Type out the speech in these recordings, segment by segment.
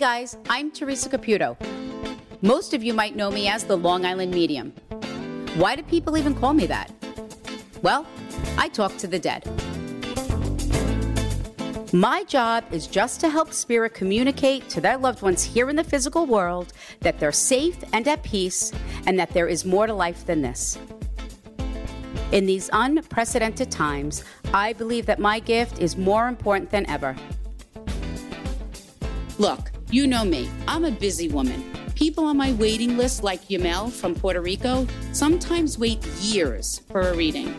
guys, I'm Teresa Caputo. Most of you might know me as the Long Island Medium. Why do people even call me that? Well, I talk to the dead. My job is just to help spirit communicate to their loved ones here in the physical world that they're safe and at peace and that there is more to life than this. In these unprecedented times, I believe that my gift is more important than ever. Look, you know me, I'm a busy woman. People on my waiting list, like Yamel from Puerto Rico, sometimes wait years for a reading.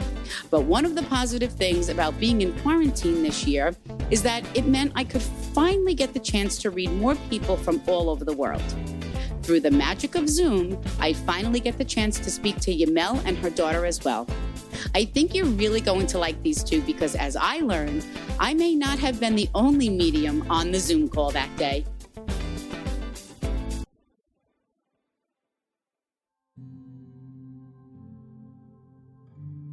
But one of the positive things about being in quarantine this year is that it meant I could finally get the chance to read more people from all over the world. Through the magic of Zoom, I finally get the chance to speak to Yamel and her daughter as well. I think you're really going to like these two because, as I learned, I may not have been the only medium on the Zoom call that day.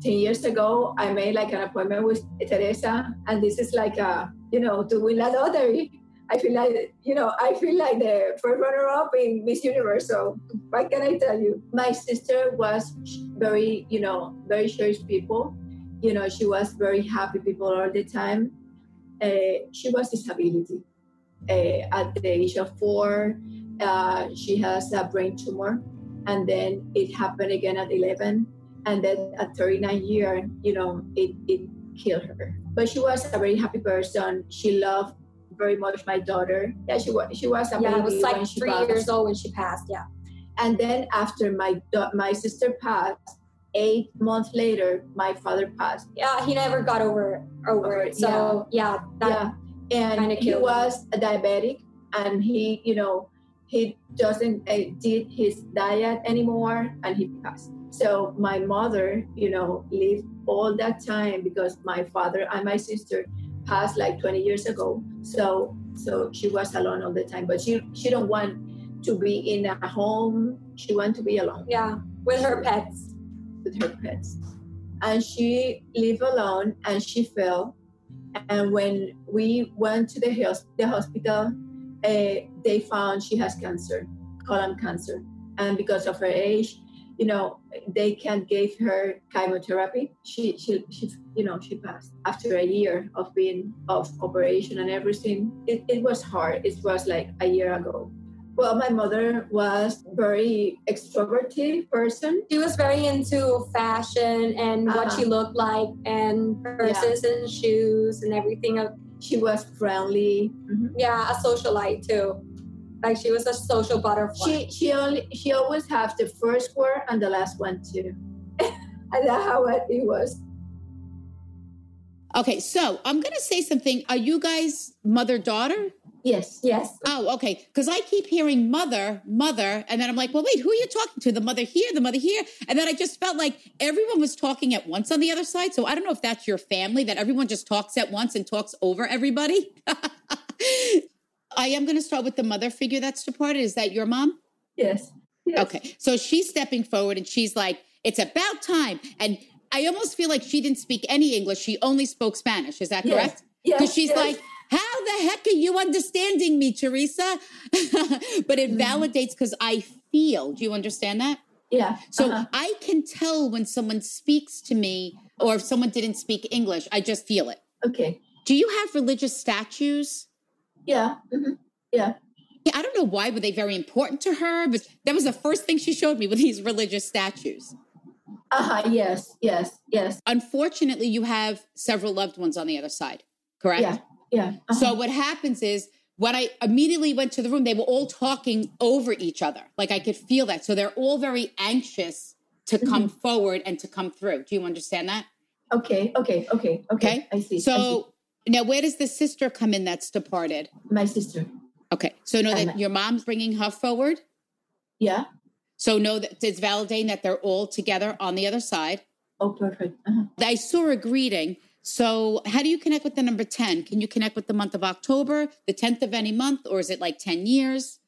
10 years ago, I made like an appointment with Teresa, and this is like a, you know, to win a lottery. I feel like, you know, I feel like the first runner up in Miss Universe. So what can I tell you? My sister was very, you know, very cherished people. You know, she was very happy people all the time. Uh, she was disability. Uh, at the age of four, uh, she has a brain tumor, and then it happened again at 11 and then at 39 year you know it, it killed her. But she was a very happy person. She loved very much my daughter. Yeah she was she was a yeah baby it was like when she three passed. years old when she passed yeah. And then after my my sister passed eight months later my father passed. Yeah he never got over over it. so yeah, that yeah. And he was a diabetic and he you know he doesn't uh, did his diet anymore and he passed so my mother you know lived all that time because my father and my sister passed like 20 years ago. So so she was alone all the time but she she don't want to be in a home. She want to be alone. Yeah with her pets. With her pets. And she lived alone and she fell. And when we went to the, hos- the hospital uh, they found she has cancer colon cancer. And because of her age you know they can give her chemotherapy. She, she she you know she passed after a year of being of operation and everything. It, it was hard. It was like a year ago. Well my mother was very extroverted person. She was very into fashion and what Uh-huh. she looked like and purses and shoes and everything. Of she was friendly. Mhm. yeah a socialite too like she was a social butterfly She she only she always have the first word and the last one too. and that's how it it was. Okay, so I'm going to say something. Are you guys mother daughter? Yes. yes Oh, okay. Because I keep hearing mother, mother, and then I'm like, well, wait, who are you talking to? The mother here, the mother here. And then I just felt like everyone was talking at once on the other side. So I don't know if that's your family, that everyone just talks at once and talks over everybody. I am going to start with the mother figure that's departed. Is that your mom? Yes. yes. Okay. So she's stepping forward and she's like, it's about time. And I almost feel like she didn't speak any English. She only spoke Spanish. Is that Yes. correct? Yes. Because she's yes. like, how the heck are you understanding me, Teresa? but it Mhm. validates because I feel. Do you understand that? yeah. So uh-huh. I can tell when someone speaks to me or if someone didn't speak English, I just feel it. okay. Do you have religious statues? Yeah. mhm, Yeah. Yeah, I don't know why were they very important to her, but that was the first thing she showed me with these religious statues. Uh-huh. Yes. Yes. Yes. Unfortunately, you have several loved ones on the other side, correct? Yeah. Yeah. uh-huh. So what happens is when I immediately went to the room, they were all talking over each other. Like I could feel that. So they're all very anxious to come Mm-hmm. forward and to come through. Do you understand that? Okay. Okay. Okay. Okay. Okay. I see. I see. Now where does the sister come in that's departed? my sister. Okay. So know that your mom's bringing her forward. Yeah. So know that it's validating that they're all together on the other side. Oh, perfect. Uh-huh. I saw a greeting. So how do you connect with the number 10? Can you connect with the month of October, the 10th of any month, or is it like 10 years?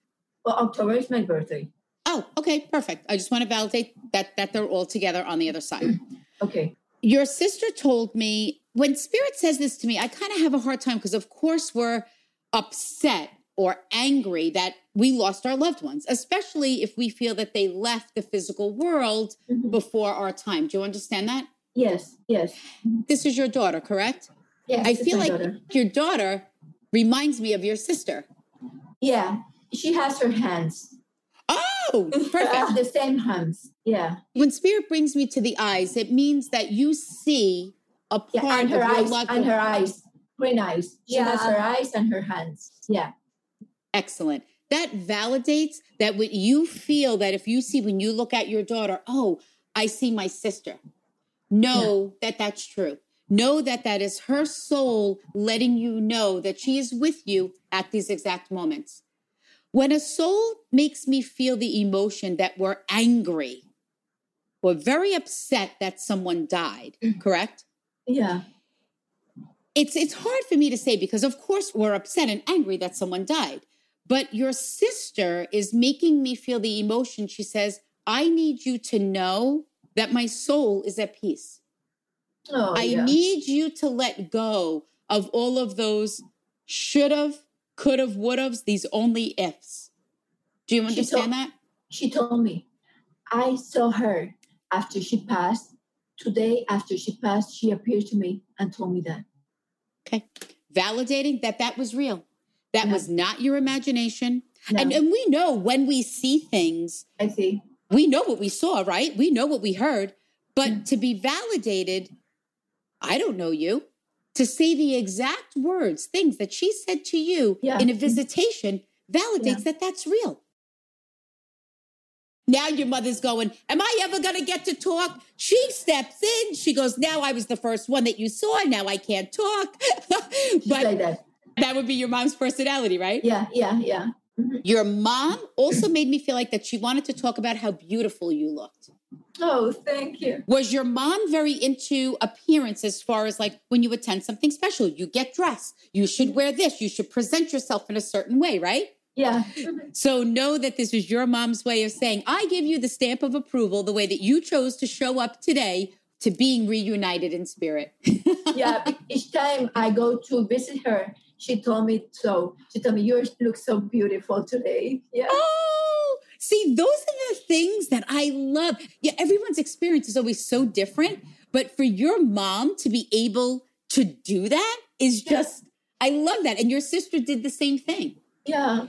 Well, October is my birthday. Oh, okay, perfect. I just want to validate that that they're all together on the other side. Okay. Your sister told me when spirit says this to me, I kind of have a hard time because of course we're upset or angry that we lost our loved ones, especially if we feel that they left the physical world Mhm. before our time. Do you understand that? Yes, yes. This is your daughter, correct? Yes, I feel like daughter. your daughter reminds me of your sister. Yeah, she has her hands. Oh, perfect. the same hands. Yeah. when spirit brings me to the eyes, it means that you see a Yeah, and her of eyes, and her eyes, green eyes. She has Yeah. her eyes and her hands. Yeah, Excellent. That validates that what you feel that if you see when you look at your daughter, oh, I see my sister. Know that that's true. Know that that is her soul letting you know that she is with you at these exact moments. When a soul makes me feel the emotion that we're angry, we're very upset that someone died, mm. correct? Yeah, it's it's hard for me to say because of course we're upset and angry that someone died but your sister is making me feel the emotion. She says i need you to know that my soul is at peace. Oh, i yeah. need you to let go of all of those should have could have would have these only ifs. Do you She understand told- that? She told me, I saw her after she passed. Today, after she passed, she appeared to me and told me that. okay validating that that was real that Yeah. was not your imagination No, and, and we know when we see things I see. we know what we saw, right? We know what we heard. But Yeah. to be validated, I don't know you, to say the exact words, things that she said to you Yeah. in a visitation validates that that's real. Now your mother's going, Am I ever going to get to talk? She steps in. She goes, Now I was the first one that you saw. Now I can't talk. But that. that would be your mom's personality, right? Yeah, yeah, yeah. Mm-hmm. Your mom also made me feel like that she wanted to talk about how beautiful you looked. Oh, thank you. Was your mom very into appearance as far as like when you attend something special, you get dressed, you should wear this, you should present yourself in a certain way, right? Yeah. So know that this was your mom's way of saying, I give you the stamp of approval the way that you chose to show up today to being reunited in spirit. yeah, each time I go to visit her, she told me so. She told me, You look so beautiful today. Yeah. Oh, see, those are the things that I love. Yeah, everyone's experience is always so different, but for your mom to be able to do that is Yeah. just, I love that. And your sister did the same thing. Yeah.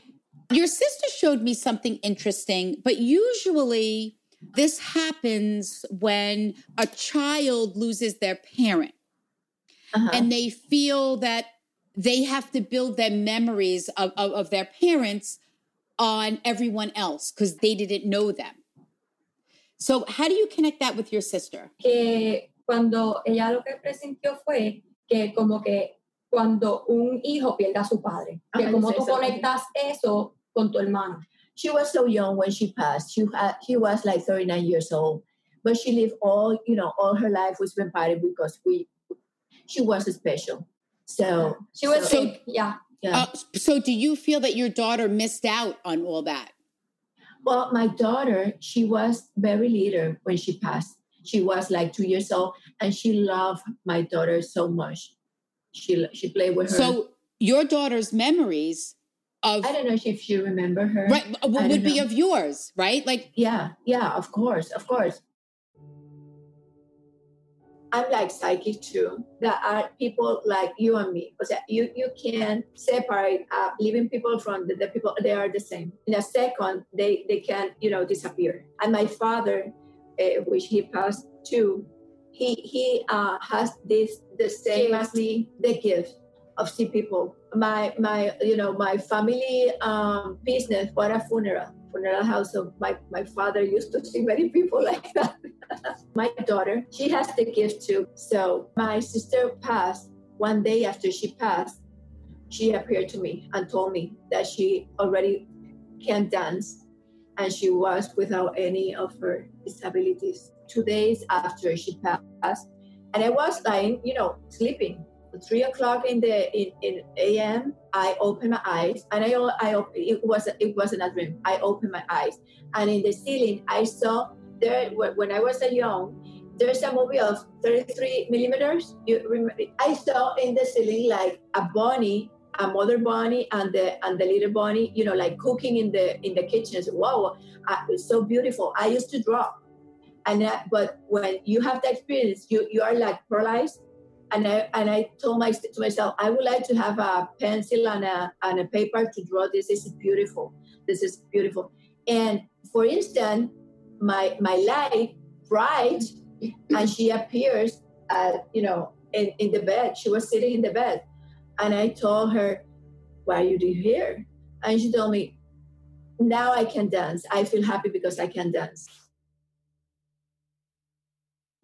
Your sister showed me something interesting, but usually this happens when a child loses their parent Uh-huh. and they feel that they have to build their memories of, of, of their parents on everyone else because they didn't know them. So, how do you connect that with your sister? que cuando ella lo que presintió fue que como que cuando un hijo pierde a su padre, que Ajá, como tú conectas eso con tu hermano. she was so young when she passed. She had she was like 39 years old. But she lived all, you know, all her life with vampire because we she was special. So She was so- sick, yeah. yeah. Uh, so, do you feel that your daughter missed out on all that? Well, my daughter, she was very little when she passed. She was like two years old, and she loved my daughter so much. She she played with her. So, your daughter's memories of I don't know if you remember her. right I would be know. of yours, right? Like, Yeah, yeah, of course, of course. I'm like psychic too. There are people like you and me. You you can separate uh, living people from the, the people. They are the same. In a second, they they can you know disappear. And my father, uh, which he passed too, he he uh, has this the same as me the gift of see people. My my you know my family um, business what a funeral funeral house of my my father used to see many people like that. my daughter she has the gift too. So my sister passed one day after she passed. She appeared to me and told me that she already can dance and she was without any of her disabilities. Two days after she passed, and I was lying, you know, sleeping. Three o'clock in the in, in a.m. I opened my eyes, and I I it was it wasn't a dream. I opened my eyes, and in the ceiling I saw there when I was a young. There's a movie of 33 millimeters. You remember? I saw in the ceiling like a bunny a mother bunny and the and the little bunny, you know, like cooking in the in the kitchen. Wow, it's so beautiful. I used to draw, and uh, but when you have that experience, you you are like paralyzed. And I and I told my to myself, I would like to have a pencil and a and a paper to draw. This This is beautiful. This is beautiful. And for instance, my my light bright, and she appears at you know in, in the bed. She was sitting in the bed. And I told her, Why are you here? And she told me, Now I can dance. I feel happy because I can dance.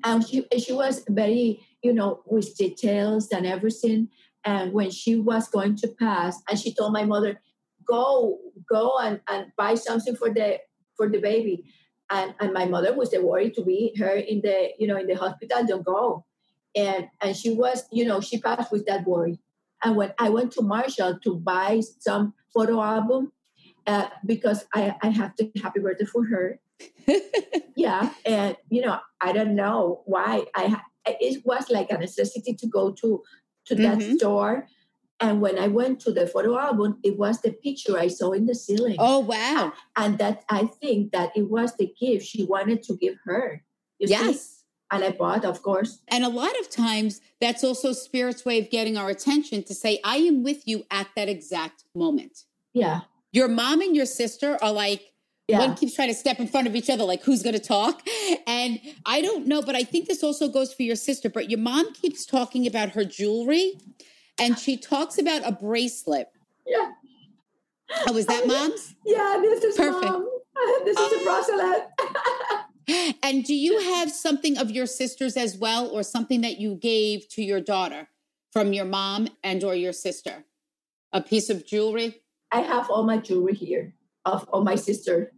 And she, she was very, you know, with details and everything. And when she was going to pass, and she told my mother, Go, go and, and buy something for the for the baby. And and my mother was the worried to be her in the, you know, in the hospital, don't go and and she was you know she passed with that worry and when i went to marshall to buy some photo album uh, because I, I have to happy birthday for her yeah and you know i don't know why i it was like a necessity to go to to that mm-hmm. store and when i went to the photo album it was the picture i saw in the ceiling oh wow and that i think that it was the gift she wanted to give her yes see? and I bought, of course. And a lot of times, that's also Spirit's way of getting our attention to say, I am with you at that exact moment. Yeah. Your mom and your sister are like, yeah. one keeps trying to step in front of each other, like, who's going to talk? And I don't know, but I think this also goes for your sister. But your mom keeps talking about her jewelry, and she talks about a bracelet. Yeah. Oh, was that mom's? Yeah, this is Perfect. mom. This is a oh. bracelet. And do you have something of your sister's as well, or something that you gave to your daughter from your mom and or your sister? A piece of jewelry? I have all my jewelry here of, of my sister.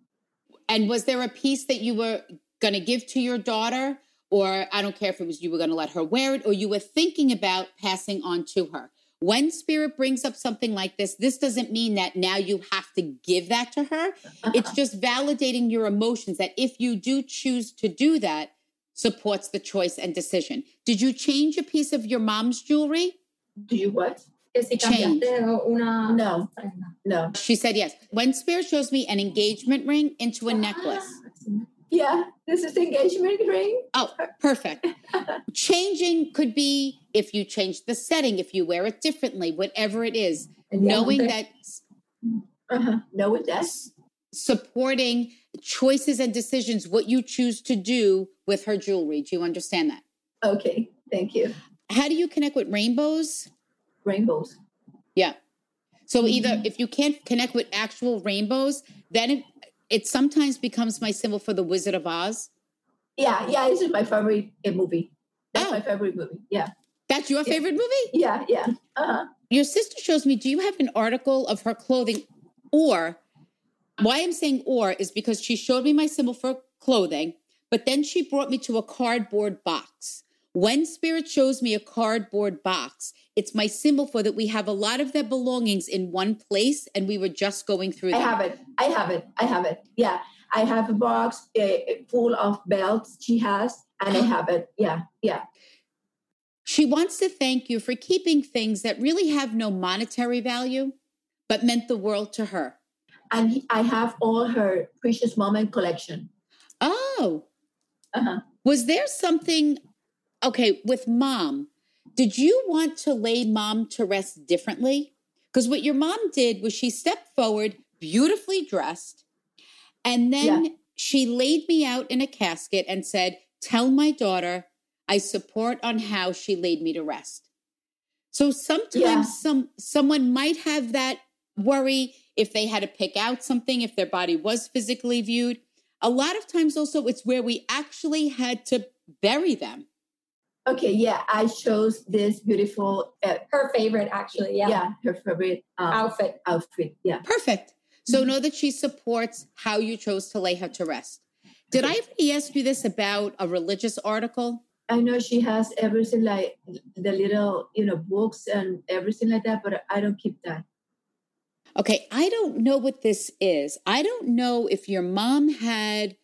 And was there a piece that you were going to give to your daughter? Or I don't care if it was you were going to let her wear it or you were thinking about passing on to her. When spirit brings up something like this, this doesn't mean that now you have to give that to her. Uh-huh. It's just validating your emotions that if you do choose to do that, supports the choice and decision. Did you change a piece of your mom's jewelry? Do you what? Change. No, no. She said yes. When spirit shows me an engagement ring into a necklace. Yeah, this is the engagement ring. Oh, perfect. Changing could be if you change the setting, if you wear it differently, whatever it is. And knowing that. Uh-huh. Knowing that. Supporting choices and decisions, what you choose to do with her jewelry. Do you understand that? Okay, thank you. How do you connect with rainbows? Rainbows. Yeah. So either mm-hmm. if you can't connect with actual rainbows, then it, it sometimes becomes my symbol for the Wizard of Oz. Yeah, yeah, this is my favorite uh, movie. That's oh. my favorite movie. Yeah. That's your favorite movie? Yeah, yeah. Uh-huh. Your sister shows me, do you have an article of her clothing? Or why I'm saying or is because she showed me my symbol for clothing, but then she brought me to a cardboard box. When spirit shows me a cardboard box, it's my symbol for that we have a lot of their belongings in one place and we were just going through them. I have it. I have it. I have it. Yeah. I have a box uh, full of belts she has and I have it. Yeah. Yeah. She wants to thank you for keeping things that really have no monetary value, but meant the world to her. And I have all her precious moment collection. Oh. Uh-huh. Was there something okay, with mom, did you want to lay mom to rest differently? Because what your mom did was she stepped forward, beautifully dressed, and then yeah. she laid me out in a casket and said, Tell my daughter I support on how she laid me to rest. So sometimes yeah. some someone might have that worry if they had to pick out something, if their body was physically viewed. A lot of times also it's where we actually had to bury them. Okay, yeah, I chose this beautiful. Uh, her favorite, actually. Yeah, yeah, her favorite um, outfit. Outfit. Yeah, perfect. So mm-hmm. know that she supports how you chose to lay her to rest. Did. I already ask you this about a religious article? I know she has everything like the little, you know, books and everything like that, but I don't keep that. Okay, I don't know what this is. I don't know if your mom had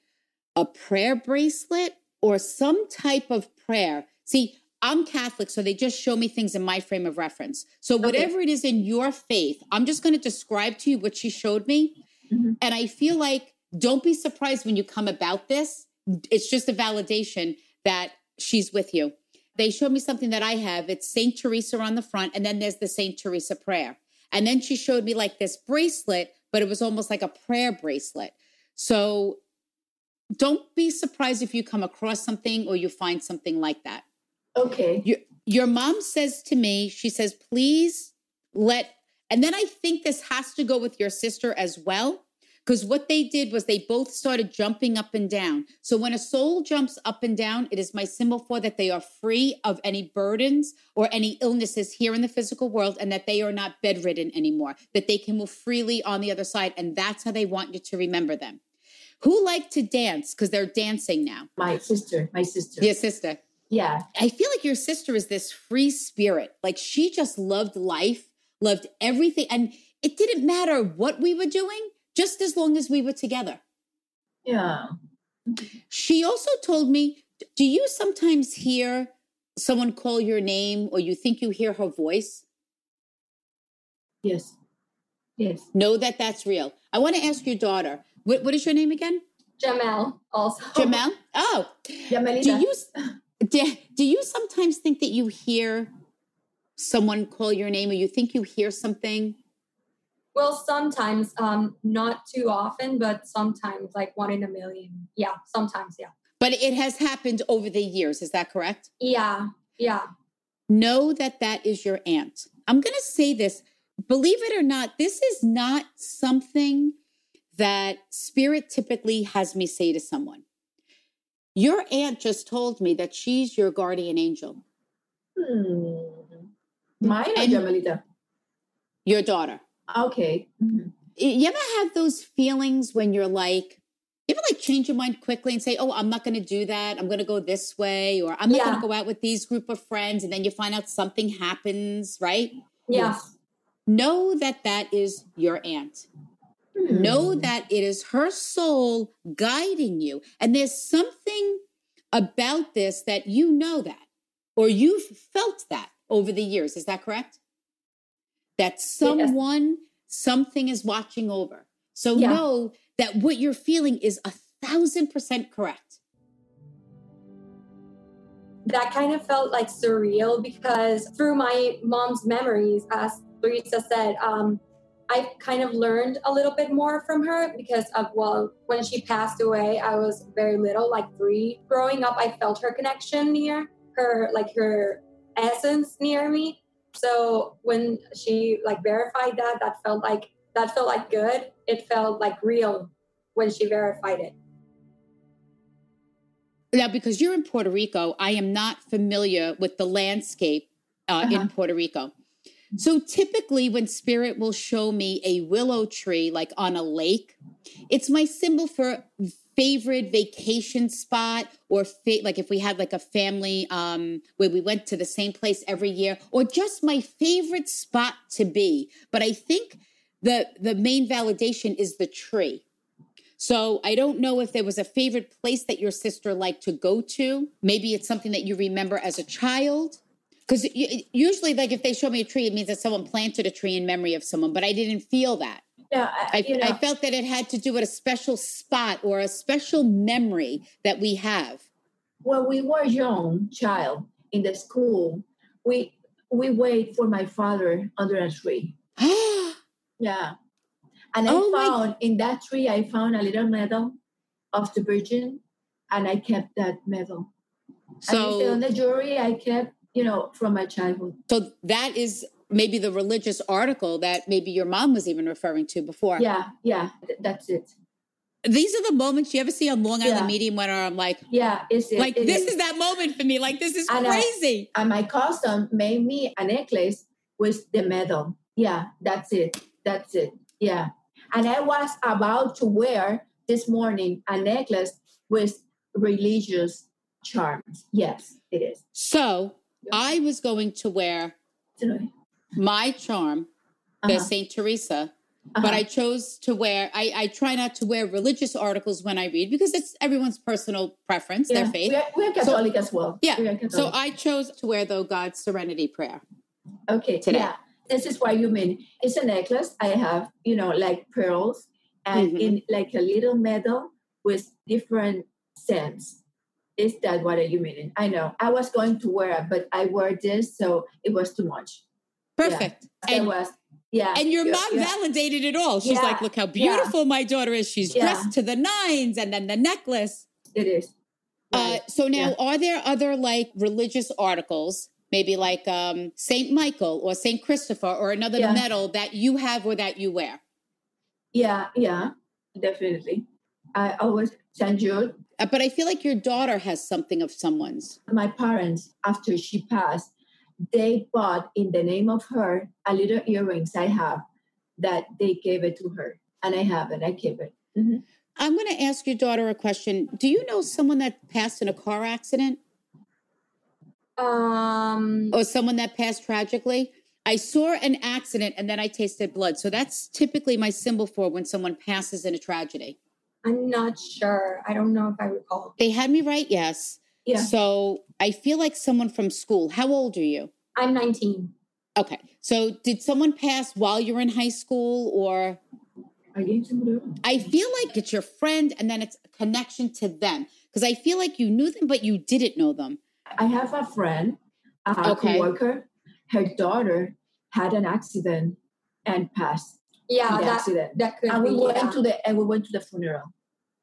a prayer bracelet or some type of prayer See, I'm Catholic, so they just show me things in my frame of reference. So Okay. whatever it is in your faith, I'm just going to describe to you what she showed me. Mhm. And I feel like don't be surprised when you come about this. It's just a validation that she's with you. They showed me something that I have. It's Saint Teresa on the front, and then there's the Saint Teresa prayer. And then she showed me like this bracelet, but it was almost like a prayer bracelet. So don't be surprised if you come across something or you find something like that. Okay. Your, your mom says to me, she says, please let, and then I think this has to go with your sister as well. Because what they did was they both started jumping up and down. So when a soul jumps up and down, it is my symbol for that they are free of any burdens or any illnesses here in the physical world and that they are not bedridden anymore, that they can move freely on the other side. And that's how they want you to remember them. Who like to dance? Because they're dancing now. My sister, my sister. Your sister. Yeah. I feel like your sister is this free spirit. Like she just loved life, loved everything. And it didn't matter what we were doing, just as long as we were together. Yeah. She also told me, Do you sometimes hear someone call your name or you think you hear her voice? Yes. Yes. Know that that's real. I want to ask your daughter, what, what is your name again? Jamel also. Jamel? Oh, Yamelita. do you do, do you sometimes think that you hear someone call your name or you think you hear something Well, sometimes, um, not too often, but sometimes, like one in a million. Yeah, sometimes, yeah. but it has happened over the years is that correct Yeah, yeah. know that that is your aunt i'm going to say this believe it or not this is not something that spirit typically has me say to someone your aunt just told me that she's your guardian angel Hmm. Mine or And- your daughter Okay. Mhm. you ever have those feelings when you're like you ever like change your mind quickly and say oh i'm not going to do that i'm going to go this way or i'm not going to go out with these group of friends and then you find out something happens right Yeah. Yes. know that that is your aunt Hmm. know that it is her soul guiding you. And there's something about this that you know that or you've felt that over the years. Is that correct? That someone something is watching over. So Yeah. know that what you're feeling is a thousand percent correct. That kind of felt like surreal because through my mom's memories, as Teresa said, um, I kind of learned a little bit more from her because of, well, when she passed away, I was very little, like three. Growing up, I felt her connection near her, like her essence near me. So when she like verified that, that felt like, that felt like good. It felt like real when she verified it. now because you're in puerto rico i am not familiar with the landscape uh, Uh-huh. in puerto rico so typically when spirit will show me a willow tree like on a lake it's my symbol for favorite vacation spot or fa- like if we had like a family um where we went to the same place every year or just my favorite spot to be but i think the the main validation is the tree so I don't know if there was a favorite place that your sister liked to go to. Maybe it's something that you remember as a child. Because usually, like if they show me a tree, it means that someone planted a tree in memory of someone. But I didn't feel that. Yeah. I, I, you know, I felt that it had to do with a special spot or a special memory that we have. when we were young child in the school, we we wait for my father under a tree. Yeah. And I Oh my- found in that tree, I found a little medal of the Virgin, and I kept that medal. and it's on the jewelry I kept, you know, from my childhood. so that is maybe the religious article that maybe your mom was even referring to before. Yeah, yeah, th- that's it. These are the moments you ever see on Long Island Yeah. Medium when I'm like, Yeah, it's it. like it this is that moment for me. Like this is And I- crazy. And my cousin made me a necklace with the medal. Yeah, that's it. That's it. Yeah. And I was about to wear this morning a necklace with religious charms. Yes, it is. So I was going to wear Uh-huh. my charm, the Saint Teresa, uh-huh. but I chose to wear. I, I try not to wear religious articles when I read because it's everyone's personal preference, yeah. their faith. We're, we're Catholic so, as well. Yeah. So I chose to wear though God's Serenity Prayer. Okay. Today. Yeah. This is what you mean. It's a necklace. I have, you know, like pearls and mm-hmm. in like a little medal with different scents. Is that what are you mean? I know. I was going to wear it, but I wore this, so it was too much. Perfect. Yeah. And, was yeah. And your mom yeah. validated it all. She's yeah. like, look how beautiful my daughter is. She's dressed to the nines and then the necklace. It is. Uh, so now are there other like religious articles, maybe like um, Saint Michael or Saint Christopher or another medal that you have or that you wear? Yeah, yeah, definitely. I always St. Jude. Uh, but I feel like your daughter has something of someone's. My parents, after she passed, they bought in the name of her a little earrings I have that they gave it to her, and I have it. I keep it. Mm-hmm. I'm going to ask your daughter a question. Do you know someone that passed in a car accident? Um, or someone that passed tragically? I saw an accident and then I tasted blood. So that's typically my symbol for when someone passes in a tragedy. I'm not sure. I don't know if I recall. They had me right, yes. Yeah. So I feel like someone from school. How old are you? I'm 19. Okay. So did someone pass while you're in high school or? I I feel like it's your friend and then it's a connection to them because I feel like you knew them, but you didn't know them. I have a friend, a okay. coworker. Her daughter had an accident and passed. Yeah, that, accident. that could and we went yeah. to the and we went to the funeral.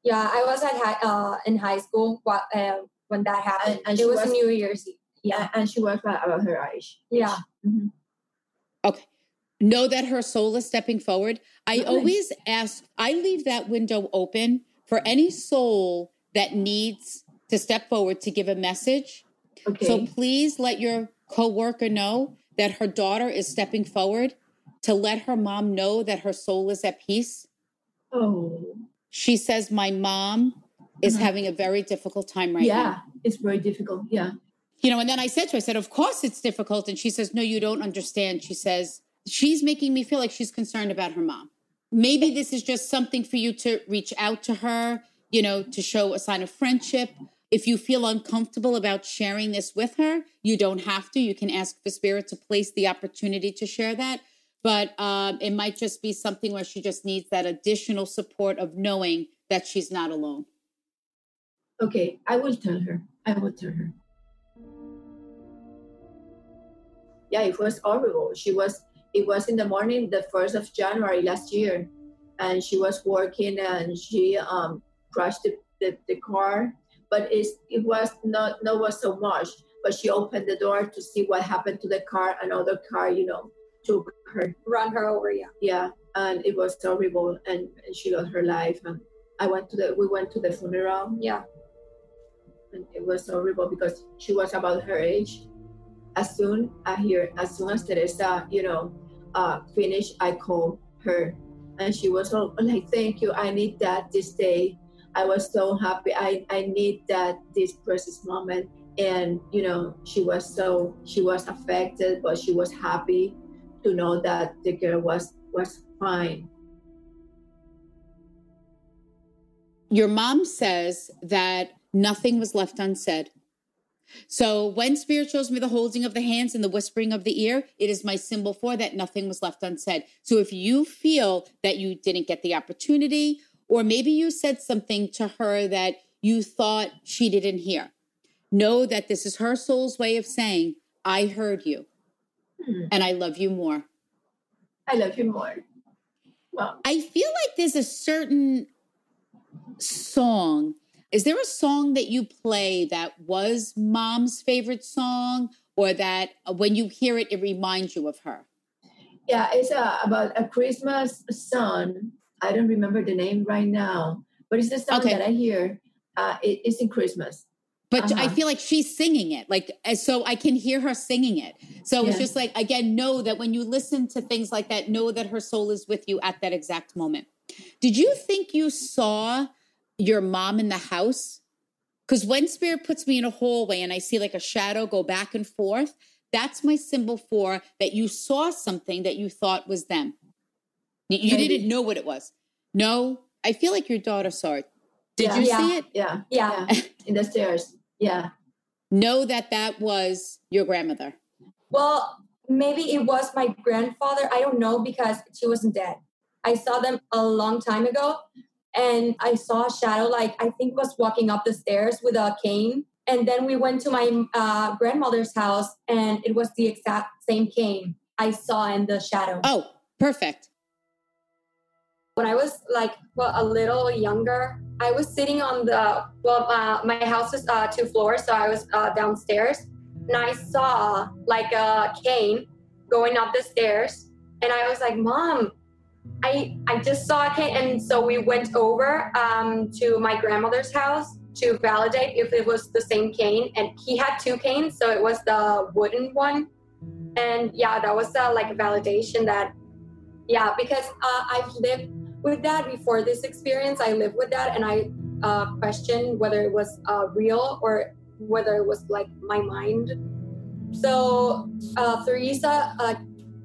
Yeah, I was at high, uh, in high school uh, when that happened. And, and it was, was New Year's Eve. Yeah, and she was about her age. Yeah. Mm-hmm. Okay. Know that her soul is stepping forward. I really? always ask, I leave that window open for any soul that needs to step forward to give a message. Okay. So please let your coworker know that her daughter is stepping forward to let her mom know that her soul is at peace. Oh. She says, My mom is uh-huh. having a very difficult time right yeah, now. Yeah, it's very difficult. Yeah. You know, and then I said to her, I said, Of course it's difficult. And she says, No, you don't understand. She says, She's making me feel like she's concerned about her mom. Maybe this is just something for you to reach out to her, you know, to show a sign of friendship. If you feel uncomfortable about sharing this with her, you don't have to. You can ask the spirit to place the opportunity to share that. But um, it might just be something where she just needs that additional support of knowing that she's not alone. Okay, I will tell her. I will tell her. yeah, it was horrible. She was, it was in the morning, the 1st of January last year, and she was working and she um, crashed the, the, the car, but it's, it was not, not was so much, but she opened the door to see what happened to the car. Another car, you know, took her. Run her over, yeah. Yeah, and it was horrible, and, and she lost her life. And I went to the, we went to the funeral. Yeah. And it was horrible because she was about her age as soon I hear, as soon as Teresa, you know, uh, finished, I called her, and she was all like, "Thank you, I need that this day. I was so happy. I I need that this precious moment." And you know, she was so she was affected, but she was happy to know that the girl was was fine. Your mom says that nothing was left unsaid so when spirit shows me the holding of the hands and the whispering of the ear, it is my symbol for that nothing was left unsaid. So if you feel that you didn't get the opportunity, or maybe you said something to her that you thought she didn't hear, know that this is her soul's way of saying, I heard you mm-hmm. and I love you more. I love you more. Well, I feel like there's a certain song is there a song that you play that was mom's favorite song or that uh, when you hear it, it reminds you of her? Yeah, it's uh, about a Christmas song. I don't remember the name right now, but it's a song okay. that I hear. Uh, it, it's in Christmas. But uh-huh. I feel like she's singing it, like so I can hear her singing it. So yeah. it's just like again, know that when you listen to things like that, know that her soul is with you at that exact moment. Did you think you saw your mom in the house? Because when spirit puts me in a hallway and I see like a shadow go back and forth, that's my symbol for that you saw something that you thought was them. You, you Maybe. didn't know what it was. No, I feel like your daughter saw it. Did Yeah. you Yeah. see it? Yeah. Yeah. yeah. In the stairs. Yeah. Know that that was your grandmother. Well, maybe it was my grandfather. I don't know because she wasn't dead. I saw them a long time ago and I saw a shadow, like I think was walking up the stairs with a cane. And then we went to my uh, grandmother's house and it was the exact same cane I saw in the shadow. Oh, perfect. When I was like well, a little younger, I was sitting on the well, uh, my house is uh, two floors, so I was uh, downstairs, and I saw like a cane going up the stairs, and I was like, "Mom, I I just saw a cane," and so we went over um, to my grandmother's house to validate if it was the same cane, and he had two canes, so it was the wooden one, and yeah, that was uh, like a validation that yeah because uh, i've lived with that before this experience i lived with that and i uh, questioned whether it was uh, real or whether it was like my mind so uh, Teresa uh,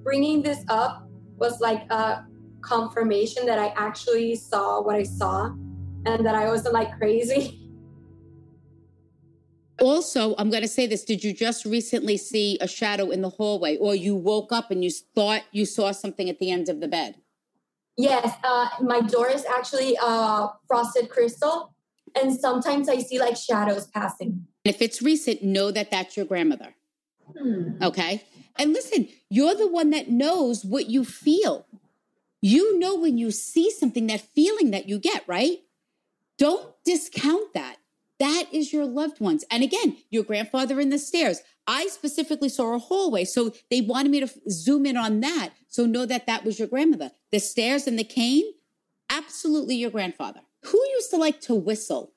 bringing this up was like a confirmation that i actually saw what i saw and that i wasn't like crazy Also, I'm going to say this. Did you just recently see a shadow in the hallway or you woke up and you thought you saw something at the end of the bed? Yes, uh, my door is actually uh, frosted crystal, and sometimes I see like shadows passing. And if it's recent, know that that's your grandmother. Hmm. Okay. And listen, you're the one that knows what you feel. You know when you see something, that feeling that you get, right? Don't discount that. That is your loved ones. And again, your grandfather in the stairs. I specifically saw a hallway. So they wanted me to zoom in on that. So know that that was your grandmother. The stairs and the cane, absolutely your grandfather. Who used to like to whistle?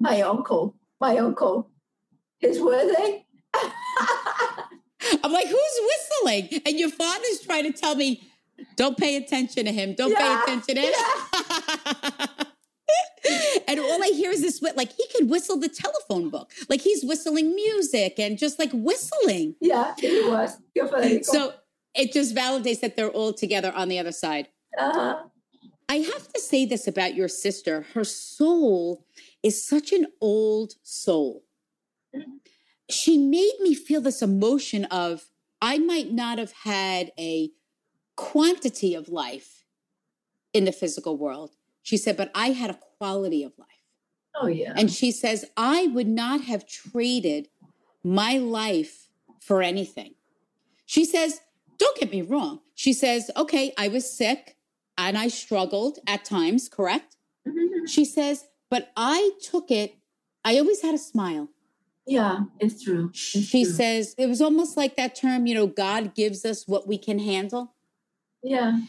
My uncle. My uncle. His wedding. I'm like, who's whistling? And your father's trying to tell me, don't pay attention to him. Don't Yeah, pay attention to him. and all I hear is this, like he could whistle the telephone book. Like he's whistling music and just like whistling. yeah, he was. So it just validates that they're all together on the other side. uh-huh. I have to say this about your sister. Her soul is such an old soul. She made me feel this emotion of I might not have had a quantity of life in the physical world. She said, but I had a quality of life. Oh yeah. And she says, I would not have traded my life for anything. She says, don't get me wrong. She says, okay, I was sick and I struggled at times, correct? Mhm. She says, but I took it, I always had a smile. yeah, it's true. It's She true. says, it was almost like that term, you know, God gives us what we can handle. Yeah.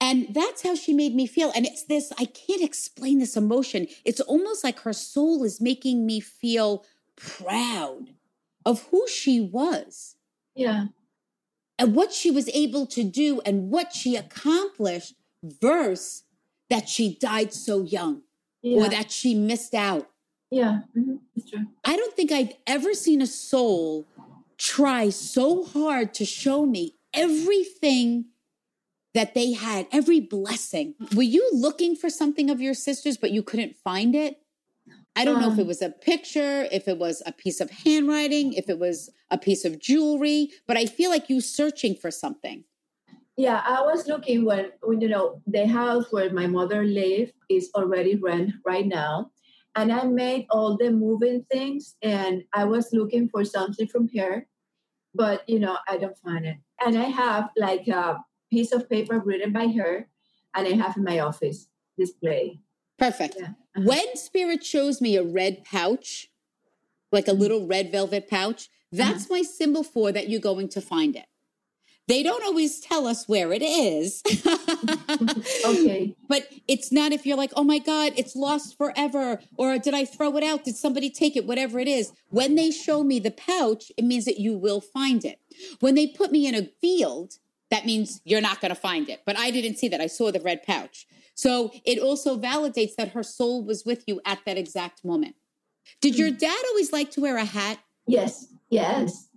And that's how she made me feel. And it's this, I can't explain this emotion. It's almost like her soul is making me feel proud of who she was Yeah. and what she was able to do and what she accomplished versus that she died so young Yeah. or that she missed out. yeah. Mhm. It's true. I don't think I've ever seen a soul try so hard to show me everything that they had, every blessing. Were you looking for something of your sister's, but you couldn't find it? I don't know if it Um, was a picture, if it was a piece of handwriting, if it was a piece of jewelry, but I feel like you searching for something. Yeah, I was looking when, when you know the house where my mother lived is already rent right now, and I made all the moving things, and I was looking for something from her, but you know I don't find it. And I have like a piece of paper written by her, and I have in my office display. Perfect. Yeah. Uh-huh. When spirit shows me a red pouch, like a mm-hmm. little red velvet pouch, that's mm-hmm. my symbol for that you're going to find it. They don't always tell us where it is. Okay. But it's not if you're like, oh my God, it's lost forever. Or did I throw it out? Did somebody take it? Whatever it is. When they show me the pouch, it means that you will find it. When they put me in a field, that means you're not going to find it. But I didn't see that. I saw the red pouch. So it also validates that her soul was with you at that exact moment. Did your dad always like to wear a hat? Yes. Yes.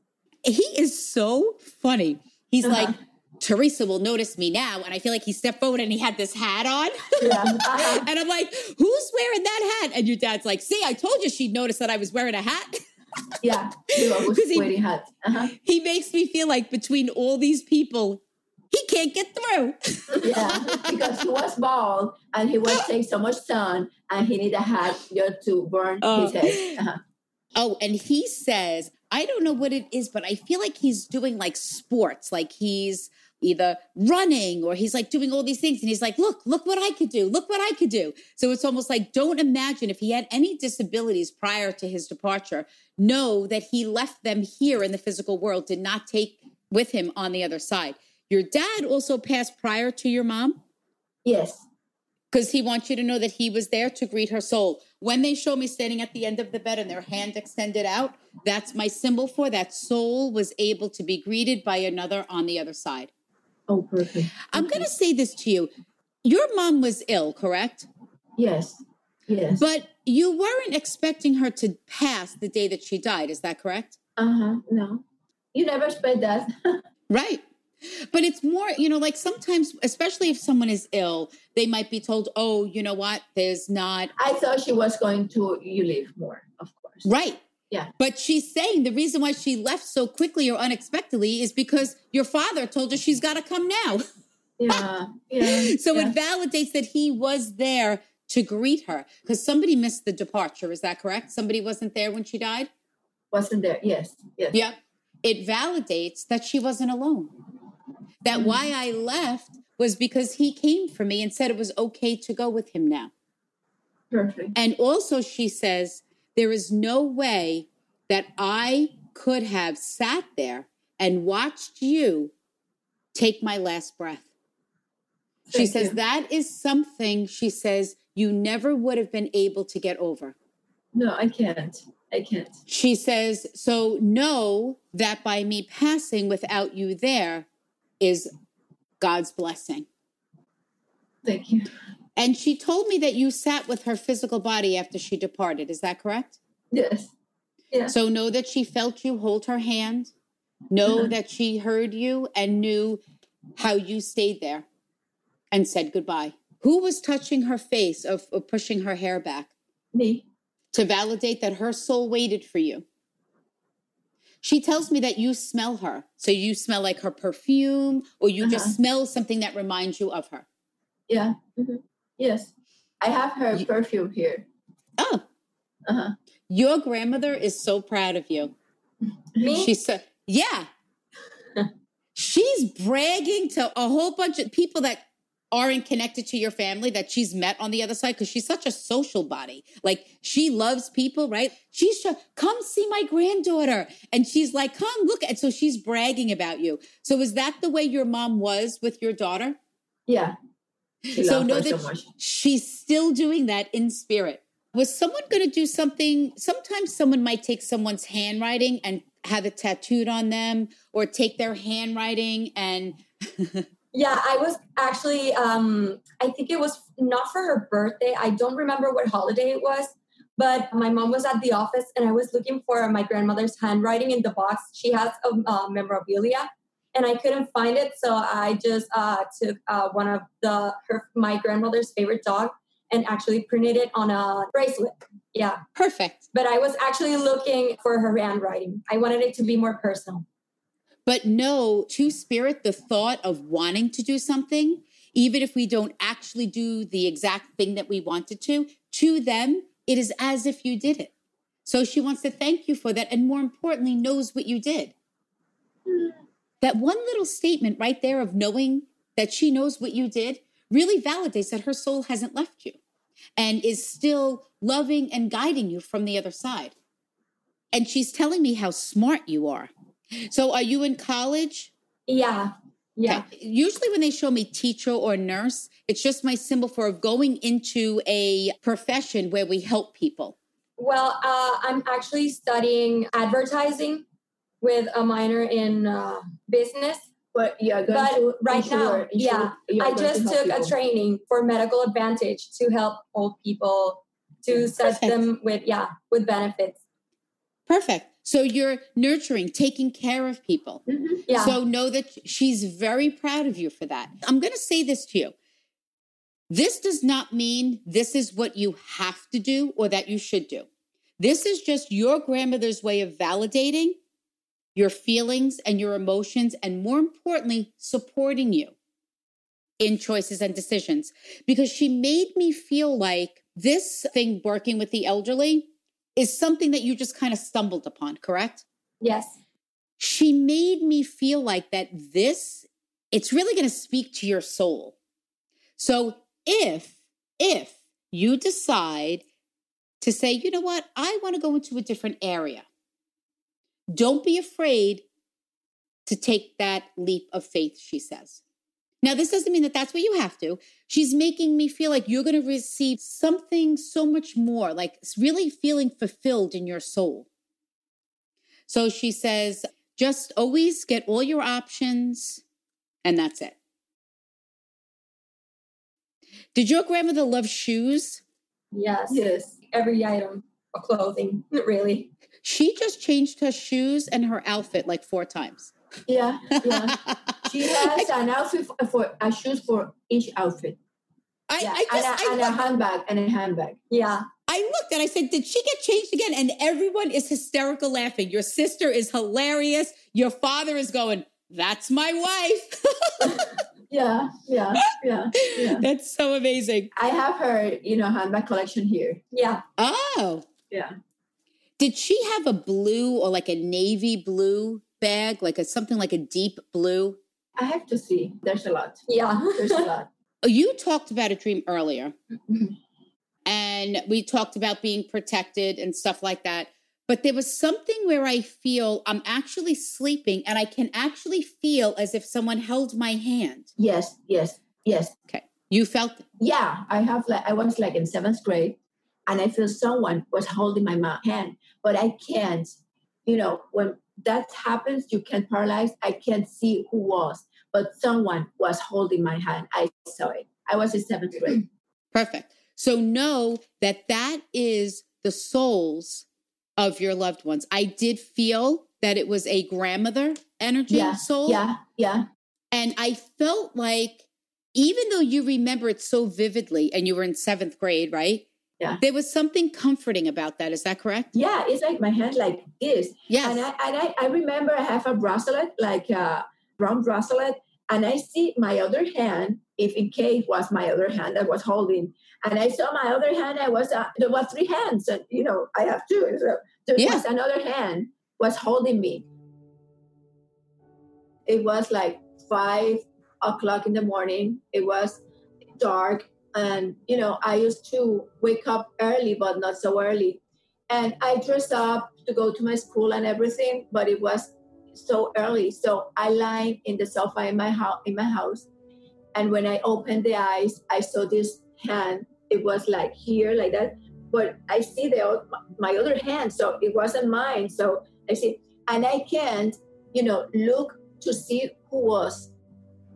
He is so funny. He's Uh-huh. like, Teresa will notice me now. And I feel like he stepped forward and he had this hat on. Yeah. Uh-huh. and I'm like, who's wearing that hat? And your dad's like, see, I told you she'd notice that I was wearing a hat. yeah. He was 'Cause he-. Uh-huh. he makes me feel like between all these people, he can't get through. Yeah. because he was bald and he was taking so much sun and he needed a hat just to burn Oh. his head. Uh-huh. Oh, and he says, I don't know what it is, but I feel like he's doing like sports, like he's either running or he's like doing all these things. And he's like, look, look what I could do. Look what I could do. So it's almost like, don't imagine if he had any disabilities prior to his departure, know that he left them here in the physical world, did not take with him on the other side. Your dad also passed prior to your mom Yes. because he wants you to know that he was there to greet her soul. When they show me standing at the end of the bed and their hand extended out, that's my symbol for that soul was able to be greeted by another on the other side. Oh, perfect. I'm going to say this to you. Your mom was ill, correct? Yes. Yes. But you weren't expecting her to pass the day that she died. Is that correct? uh-huh. No. You never expect that. Right. But it's more, you know, like sometimes, especially if someone is ill, they might be told, oh, you know what? There's not I thought she was going to you live more, of course. Right. Yeah. But she's saying the reason why she left so quickly or unexpectedly is because your father told her she's got to come now. Yeah. Yeah. So yeah. it validates that he was there to greet her because somebody missed the departure. Is that correct? Somebody wasn't there when she died? wasn't there. Yes. Yes. Yep. It validates that she wasn't alone. That Mhm. why I left was because he came for me and said it was okay to go with him now. Perfect. And also, she says, there is no way that I could have sat there and watched you take my last breath. She Thank says, you. that is something, she says, you never would have been able to get over. No, I can't. I can't. She says, so know that by me passing without you there is God's blessing. Thank you. And she told me that you sat with her physical body after she departed. Is that correct? Yes. Yeah. So know that she felt you hold her hand. Know Uh-huh. that she heard you and knew how you stayed there and said goodbye. Who was touching her face of, of pushing her hair back Me. to validate that her soul waited for you? She tells me that you smell her. So you smell like her perfume or you Uh-huh. just smell something that reminds you of her. Yeah. Mhm. Yes. I have her You- perfume here. Oh, Uh-huh. your grandmother is so proud of you. Me? She said, yeah. she's bragging to a whole bunch of people that aren't connected to your family that she's met on the other side because she's such a social body. Like she loves people, right? She's sh- come see my granddaughter. And she's like, come look. And so she's bragging about you. So is that the way your mom was with your daughter? Yeah. So know that so she's still doing that in spirit. Was someone going to do something? Sometimes someone might take someone's handwriting and have it tattooed on them, or take their handwriting and. Yeah, I was actually, um, I think it was not for her birthday. I don't remember what holiday it was, but my mom was at the office and I was looking for my grandmother's handwriting in the box. She has a uh, memorabilia and I couldn't find it. So I just uh, took uh, one of the, her, my grandmother's favorite dog and actually printed it on a bracelet. Yeah. Perfect. But I was actually looking for her handwriting. I wanted it to be more personal. But no, to spirit, the thought of wanting to do something, even if we don't actually do the exact thing that we wanted to, to them, it is as if you did it. So she wants to thank you for that. And more importantly, knows what you did. That one little statement right there of knowing that she knows what you did really validates that her soul hasn't left you and is still loving and guiding you from the other side. And she's telling me how smart you are. So are you in college? Yeah. Yeah. Okay. Usually when they show me teacher or nurse, it's just my symbol for going into a profession where we help people. Well, uh, I'm actually studying advertising with a minor in uh, business. But you are going But to right insure- now, insure- yeah, you I going to just help took a training for Medicare Advantage to help old people to set Perfect. them with yeah with benefits. Perfect. So you're nurturing, taking care of people. Mhm. Yeah. So know that she's very proud of you for that. I'm going to say this to you. This does not mean this is what you have to do or that you should do. This is just your grandmother's way of validating your feelings and your emotions, and more importantly, supporting you in choices and decisions. Because she made me feel like this thing working with the elderly is something that you just kind of stumbled upon, correct? yes. she made me feel like that this it's really going to speak to your soul so if if you decide to say you know what i want to go into a different area don't be afraid to take that leap of faith she says now this doesn't mean that that's what you have to she's making me feel like you're going to receive something so much more like really feeling fulfilled in your soul so she says, just always get all your options, and that's it. Did your grandmother love shoes? Yes. Yes. Every item of clothing, really. She just changed her shoes and her outfit like four times. Yeah. Yeah. She has an outfit for, for a shoes for each outfit. I, Yeah. I, just, and, a, I, and a handbag and a handbag. Yeah. I looked and I said, Did she get changed again? And everyone is hysterical laughing. Your sister is hilarious. Your father is going, That's my wife. Yeah. Yeah. Yeah. Yeah. That's so amazing. I have her, you know, handbag collection here. Yeah. Oh, Yeah. Did she have a blue or like a navy blue bag, like a something like a deep blue? I have to see. There's a lot. Yeah. There's a lot. Oh, You talked about a dream earlier, Mhm. and we talked about being protected and stuff like that. But there was something where I feel I'm actually sleeping and I can actually feel as if someone held my hand. Yes. Yes. Yes. Okay. You felt Yeah. I have like I was like in seventh grade, and I feel someone was holding my hand, but I can't. You know, when that happens, you can't paralyze. I can't see who was, but someone was holding my hand. I saw it. I was in seventh grade. Mm-hmm. perfect. So know that that is the souls of your loved ones. I did feel that it was a grandmother energy Yeah, soul. Yeah. Yeah. And I felt like, even though you remember it so vividly and you were in seventh grade, right? Yeah. There was something comforting about that. Is that correct? Yeah. It's like my hand like this. Yes. And I and I, I remember I have a bracelet, like a brown bracelet, and I see my other hand, if in case was my other hand that was holding. And I saw my other hand, I was uh, there was three hands, and you know, I have two. So there Yeah. was another hand was holding me. It was like five o'clock in the morning. It was dark, and you know, I used to wake up early, but not so early. And I dressed up to go to my school and everything, but it was so early. So I lied in the sofa in my house. In my house, and when I opened the eyes, I saw this hand. It was like here, like that. But I see the my other hand, so it wasn't mine. So I see, and I can't, you know, look to see who was.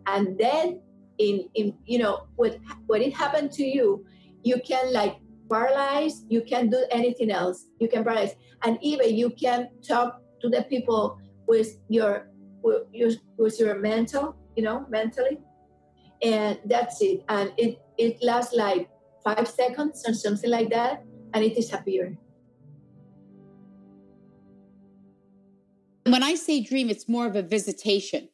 And then, in in you know, what what it happened to you, you can like paralyze. You can't do anything else. You can paralyze, and even you can talk to the people with your with your, with your mental, you know, mentally, and that's it. And it it lasts like five seconds or something like that, and it disappears. when I say dream, it's more of a visitation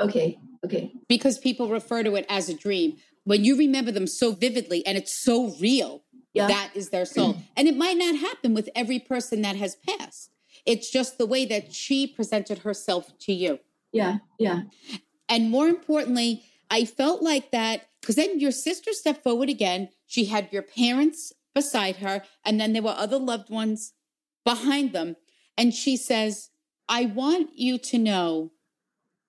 Okay, okay, because people refer to it as a dream. When you remember them so vividly and it's so real, yeah, that is their soul. And it might not happen with every person that has passed. It's just the way that she presented herself to you. yeah, yeah, And more importantly, I felt like that because then your sister stepped forward again. She had your parents beside her, and then there were other loved ones behind them. And she says, I want you to know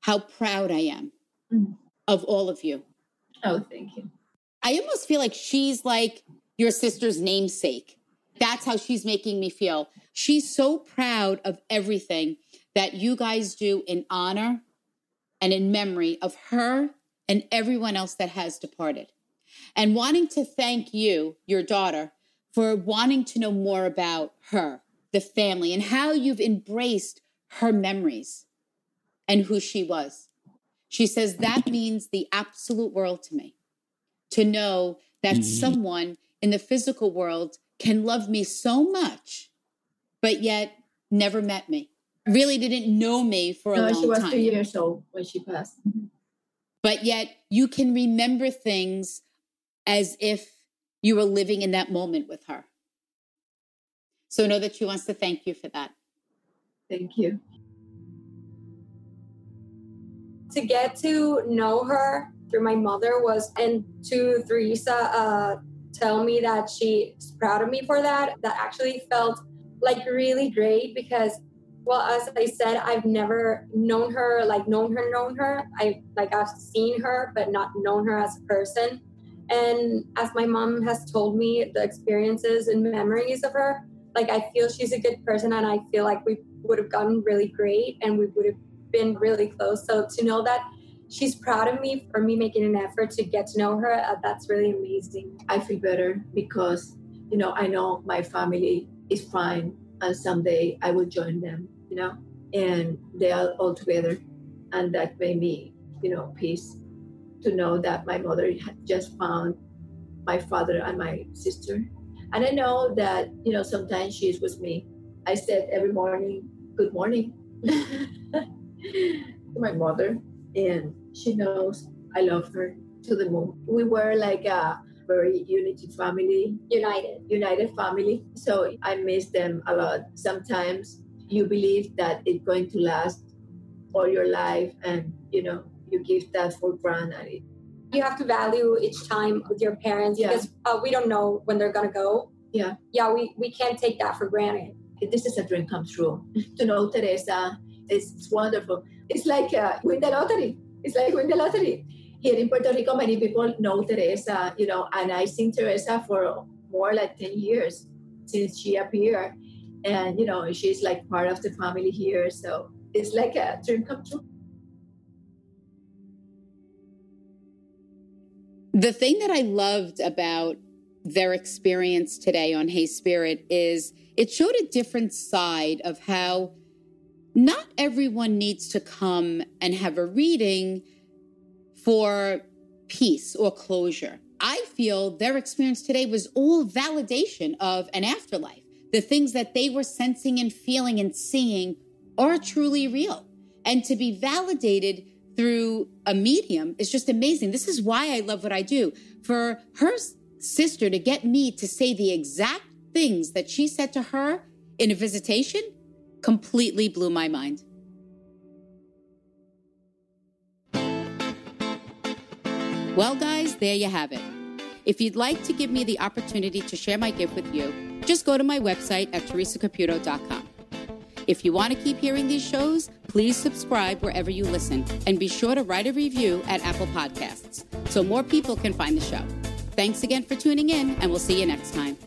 how proud I am Mm. of all of you. Oh, thank you. I almost feel like she's like your sister's namesake. That's how she's making me feel. She's so proud of everything that you guys do in honor and in memory of her and everyone else that has departed. And wanting to thank you, your daughter, for wanting to know more about her the family and how you've embraced her memories and who she was. She says, That means the absolute world to me to know that mm-hmm. someone in the physical world can love me so much, but yet never met me, really didn't know me for a no, long time. She was time. two years old when she passed. Mm-hmm. But yet you can remember things as if you were living in that moment with her. So know that she wants to thank you for that. Thank you. To get to know her through my mother was, and to Teresa uh, tell me that she's proud of me for that, that actually felt like really great because well as i said i've never known her like known her known her. I like i've seen her but not known her as a person. And as my mom has told me the experiences and memories of her like i feel she's a good person and i feel like we would have gotten really great and we would have been really close so to know that she's proud of me for me making an effort to get to know her uh, that's really amazing i feel better because you know i know my family is fine and someday i will join them you know and they are all together and that made me you know peace to know that my mother had just found my father and my sister. And I know that, you know, sometimes she's with me. I said every morning, good morning to my mother. And she knows I love her to the moon. We were like a very united family. United. United family. So I miss them a lot. Sometimes you believe that it's going to last all your life and, you know, you give that for granted. You have to value each time with your parents yeah. because uh, we don't know when they're gonna go. Yeah, yeah, we we can't take that for granted. This is a dream come true. to know Teresa, it's, it's wonderful. It's like uh, win the lottery. It's like win the lottery. Here in Puerto Rico, many people know Teresa, you know, and I've seen Teresa for more like 10 years since she appeared. And, you know, she's like part of the family here. So it's like a dream come true. The thing that I loved about their experience today on Hey Spirit is it showed a different side of how not everyone needs to come and have a reading for peace or closure. I feel their experience today was all validation of an afterlife. The things that they were sensing and feeling and seeing are truly real. And to be validated through a medium is just amazing. This is why I love what I do. For her sister to get me to say the exact things that she said to her in a visitation completely blew my mind. Well, guys, there you have it. If you'd like to give me the opportunity to share my gift with you, just go to my website at teresacaputo.com. If you want to keep hearing these shows, please subscribe wherever you listen and be sure to write a review at Apple Podcasts so more people can find the show. Thanks again for tuning in, and we'll see you next time.